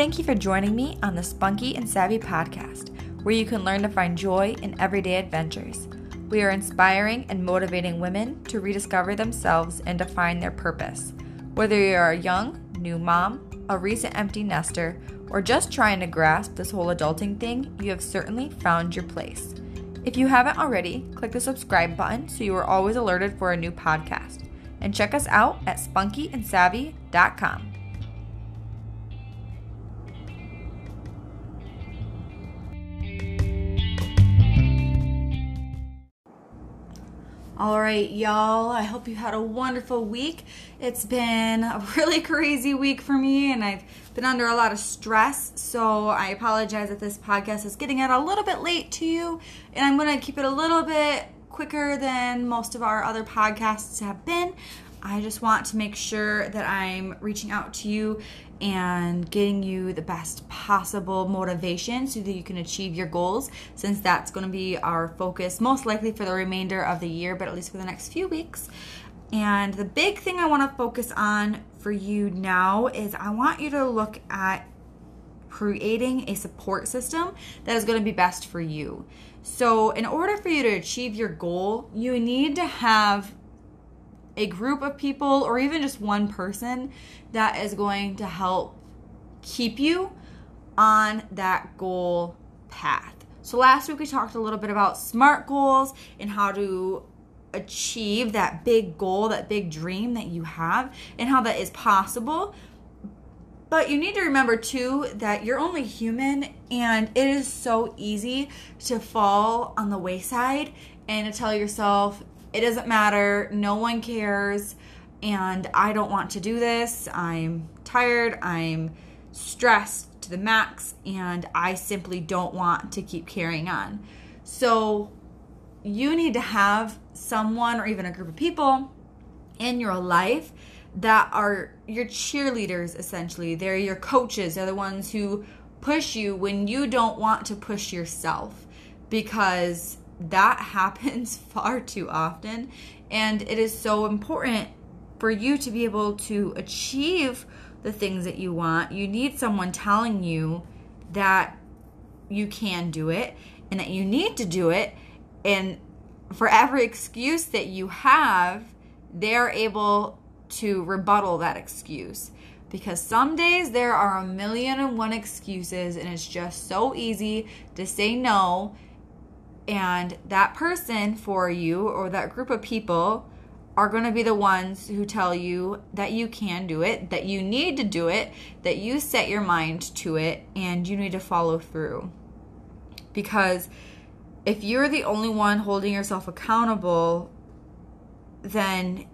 Thank you for joining me on the Spunky and Savvy podcast, where you can learn to find joy in everyday adventures. We are inspiring and motivating women to rediscover themselves and define their purpose. Whether you are a young, new mom, a recent empty nester, or just trying to grasp this whole adulting thing, you have certainly found your place. If you haven't already, click the subscribe button so you are always alerted for a new podcast. And check us out at spunkyandsavvy.com. All right, y'all. I hope you had a wonderful week. It's been a really crazy week for me, and I've been under a lot of stress. So I apologize that this podcast is getting out a little bit late to you, and I'm going to keep it a little bit quicker than most of our other podcasts have been. I just want to make sure that I'm reaching out to you and getting you the best possible motivation so that you can achieve your goals, since that's going to be our focus most likely for the remainder of the year, but at least for the next few weeks. And the big thing I want to focus on for you now is I want you to look at creating a support system that is going to be best for you. So, in order for you to achieve your goal, you need to have a group of people or even just one person that is going to help keep you on that goal path. So, last week we talked a little bit about SMART goals and how to achieve that big goal, that big dream that you have, and how that is possible. But you need to remember too that you're only human and it is so easy to fall on the wayside and to tell yourself, it doesn't matter, no one cares, and I don't want to do this. I'm tired, I'm stressed to the max, and I simply don't want to keep carrying on. So, you need to have someone or even a group of people in your life that are your cheerleaders essentially. They're your coaches, they're the ones who push you when you don't want to push yourself because that happens far too often. And it is so important for you to be able to achieve the things that you want. You need someone telling you that you can do it and that you need to do it. And for every excuse that you have, they're able to rebuttal that excuse. Because some days there are a million and one excuses, and it's just so easy to say no and that person for you or that group of people are going to be the ones who tell you that you can do it, that you need to do it, that you set your mind to it, and you need to follow through. Because if you're the only one holding yourself accountable, then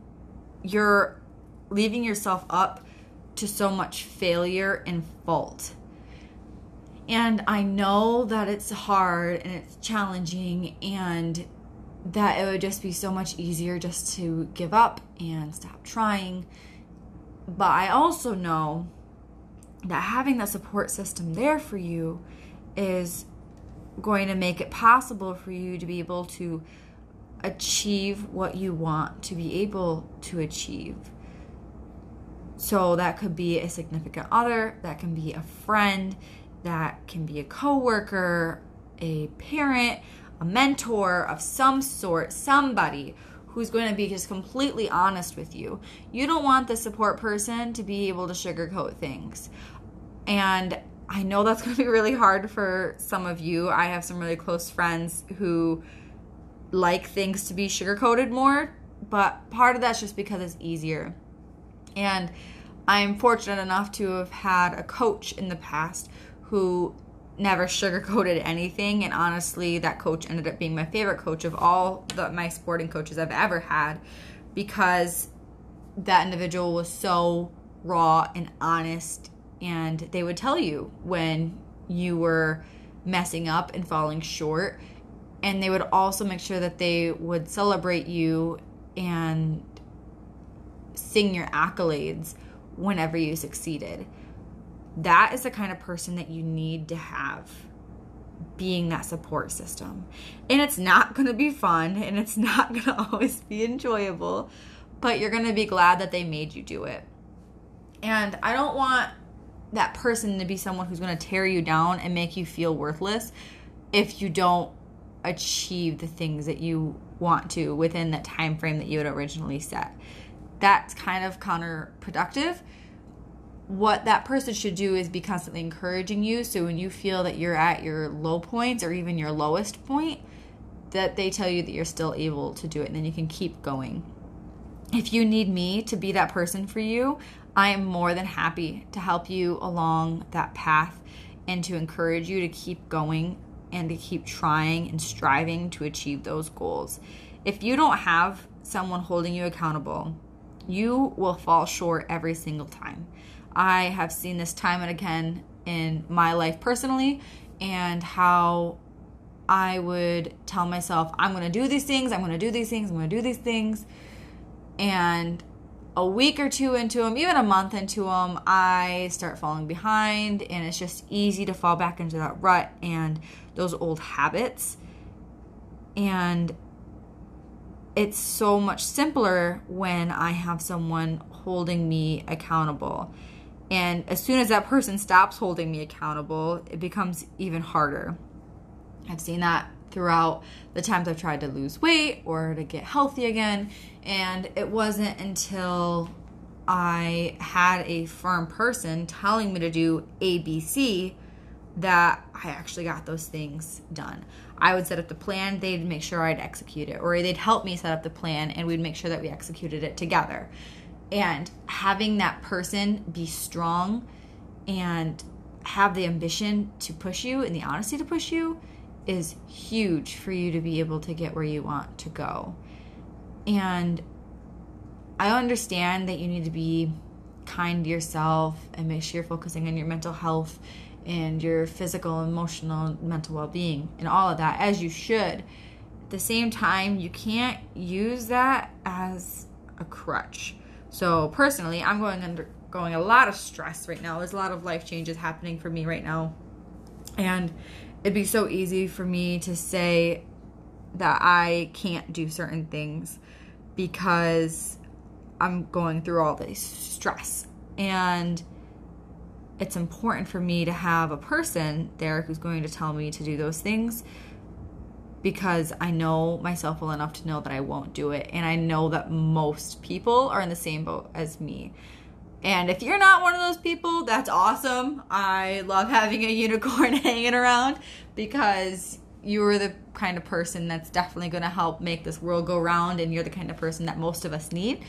you're leaving yourself up to so much failure and fault. And I know that it's hard and it's challenging and that it would just be so much easier just to give up and stop trying. But I also know that having that support system there for you is going to make it possible for you to be able to achieve what you want to be able to achieve. So that could be a significant other, that can be a friend, that can be a coworker, a parent, a mentor of some sort, somebody who's going to be just completely honest with you. You don't want the support person to be able to sugarcoat things. And I know that's going to be really hard for some of you. I have some really close friends who like things to be sugarcoated more, but part of that's just because it's easier. And I'm fortunate enough to have had a coach in the past who never sugarcoated anything. And honestly that coach ended up being my favorite coach of all the my sporting coaches I've ever had because that individual was so raw and honest. And they would tell you when you were messing up and falling short. And they would also make sure that they would celebrate you and sing your accolades whenever you succeeded that is the kind of person that you need to have being that support system. And it's not going to be fun and it's not going to always be enjoyable, but you're going to be glad that they made you do it. And I don't want that person to be someone who's going to tear you down and make you feel worthless if you don't achieve the things that you want to within that time frame that you had originally set. That's kind of counterproductive. What that person should do is be constantly encouraging you. So when you feel that you're at your low points or even your lowest point, that they tell you that you're still able to do it and then you can keep going. If you need me to be that person for you, I am more than happy to help you along that path and to encourage you to keep going and to keep trying and striving to achieve those goals. If you don't have someone holding you accountable, you will fall short every single time. I have seen this time and again in my life personally and how I would tell myself, I'm going to do these things, I'm going to do these things, I'm going to do these things. And a week or two into them, even a month into them, I start falling behind, and it's just easy to fall back into that rut and those old habits. And it's so much simpler when I have someone holding me accountable. And as soon as that person stops holding me accountable, it becomes even harder. I've seen that throughout the times I've tried to lose weight or to get healthy again. And it wasn't until I had a firm person telling me to do ABC that I actually got those things done. I would set up the plan, they'd make sure I'd execute it, or they'd help me set up the plan and we'd make sure that we executed it together. And having that person be strong and have the ambition to push you and the honesty to push you is huge for you to be able to get where you want to go. And I understand that you need to be kind to yourself and make sure you're focusing on your mental health and your physical, emotional, mental well being and all of that, as you should. At the same time, you can't use that as a crutch. So, personally, I'm going undergoing a lot of stress right now. There's a lot of life changes happening for me right now. And it'd be so easy for me to say that I can't do certain things because I'm going through all this stress. And it's important for me to have a person there who's going to tell me to do those things because I know myself well enough to know that I won't do it. And I know that most people are in the same boat as me. And if you're not one of those people, that's awesome. I love having a unicorn hanging around because you're the kind of person that's definitely going to help make this world go round and you're the kind of person that most of us need.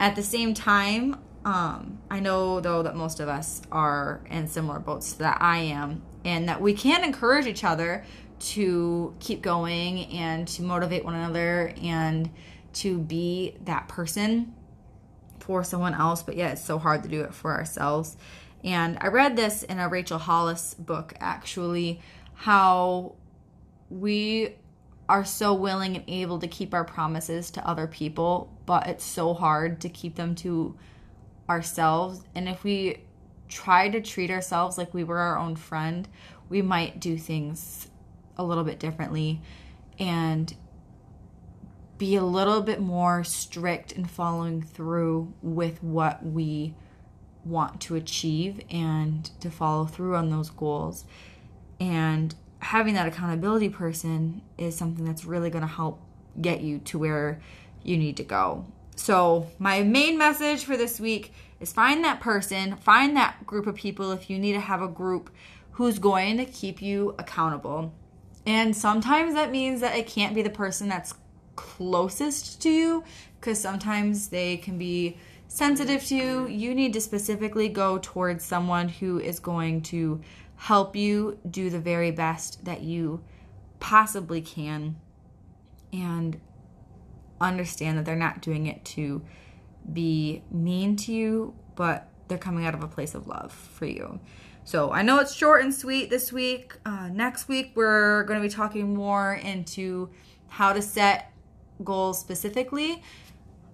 At the same time, um, I know though that most of us are in similar boats that I am, and that we can encourage each other to keep going and to motivate one another and to be that person for someone else, but yeah, it's so hard to do it for ourselves. And I read this in a Rachel Hollis book actually, how we are so willing and able to keep our promises to other people, but it's so hard to keep them to ourselves. And if we try to treat ourselves like we were our own friend, we might do things a little bit differently and be a little bit more strict in following through with what we want to achieve and to follow through on those goals. And having that accountability person is something that's really going to help get you to where you need to go. So, my main message for this week is find that person, find that group of people if you need to have a group who's going to keep you accountable. And sometimes that means that it can't be the person that's closest to you because sometimes they can be sensitive to you. You need to specifically go towards someone who is going to help you do the very best that you possibly can and understand that they're not doing it to be mean to you, but they're coming out of a place of love for you. So I know it's short and sweet this week. Uh, next week, we're going to be talking more into how to set goals specifically.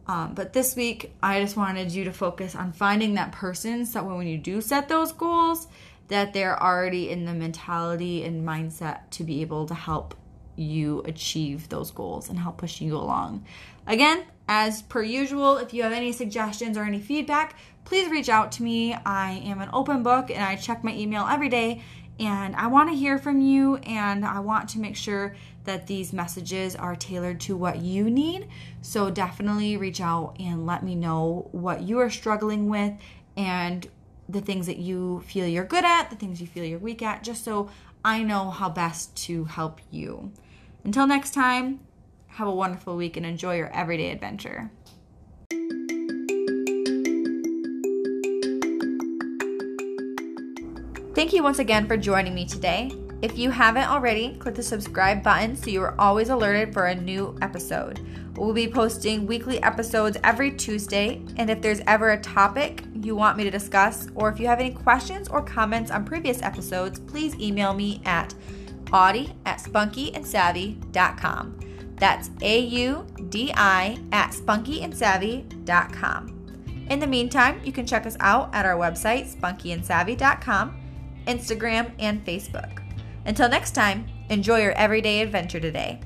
Um, but this week, I just wanted you to focus on finding that person so that when you do set those goals, that they're already in the mentality and mindset to be able to help you achieve those goals and help push you along. Again, as per usual, if you have any suggestions or any feedback, please reach out to me. I am an open book and I check my email every day and I want to hear from you and I want to make sure that these messages are tailored to what you need. So definitely reach out and let me know what you are struggling with and the things that you feel you're good at, the things you feel you're weak at, just so I know how best to help you. Until next time, have a wonderful week and enjoy your everyday adventure. Thank you once again for joining me today. If you haven't already, click the subscribe button so you are always alerted for a new episode. We'll be posting weekly episodes every Tuesday, and if there's ever a topic you want me to discuss, or if you have any questions or comments on previous episodes, please email me at audi at spunkyandsavvy.com. That's A U D I at spunkyandsavvy.com. In the meantime, you can check us out at our website, spunkyandsavvy.com, Instagram, and Facebook. Until next time, enjoy your everyday adventure today.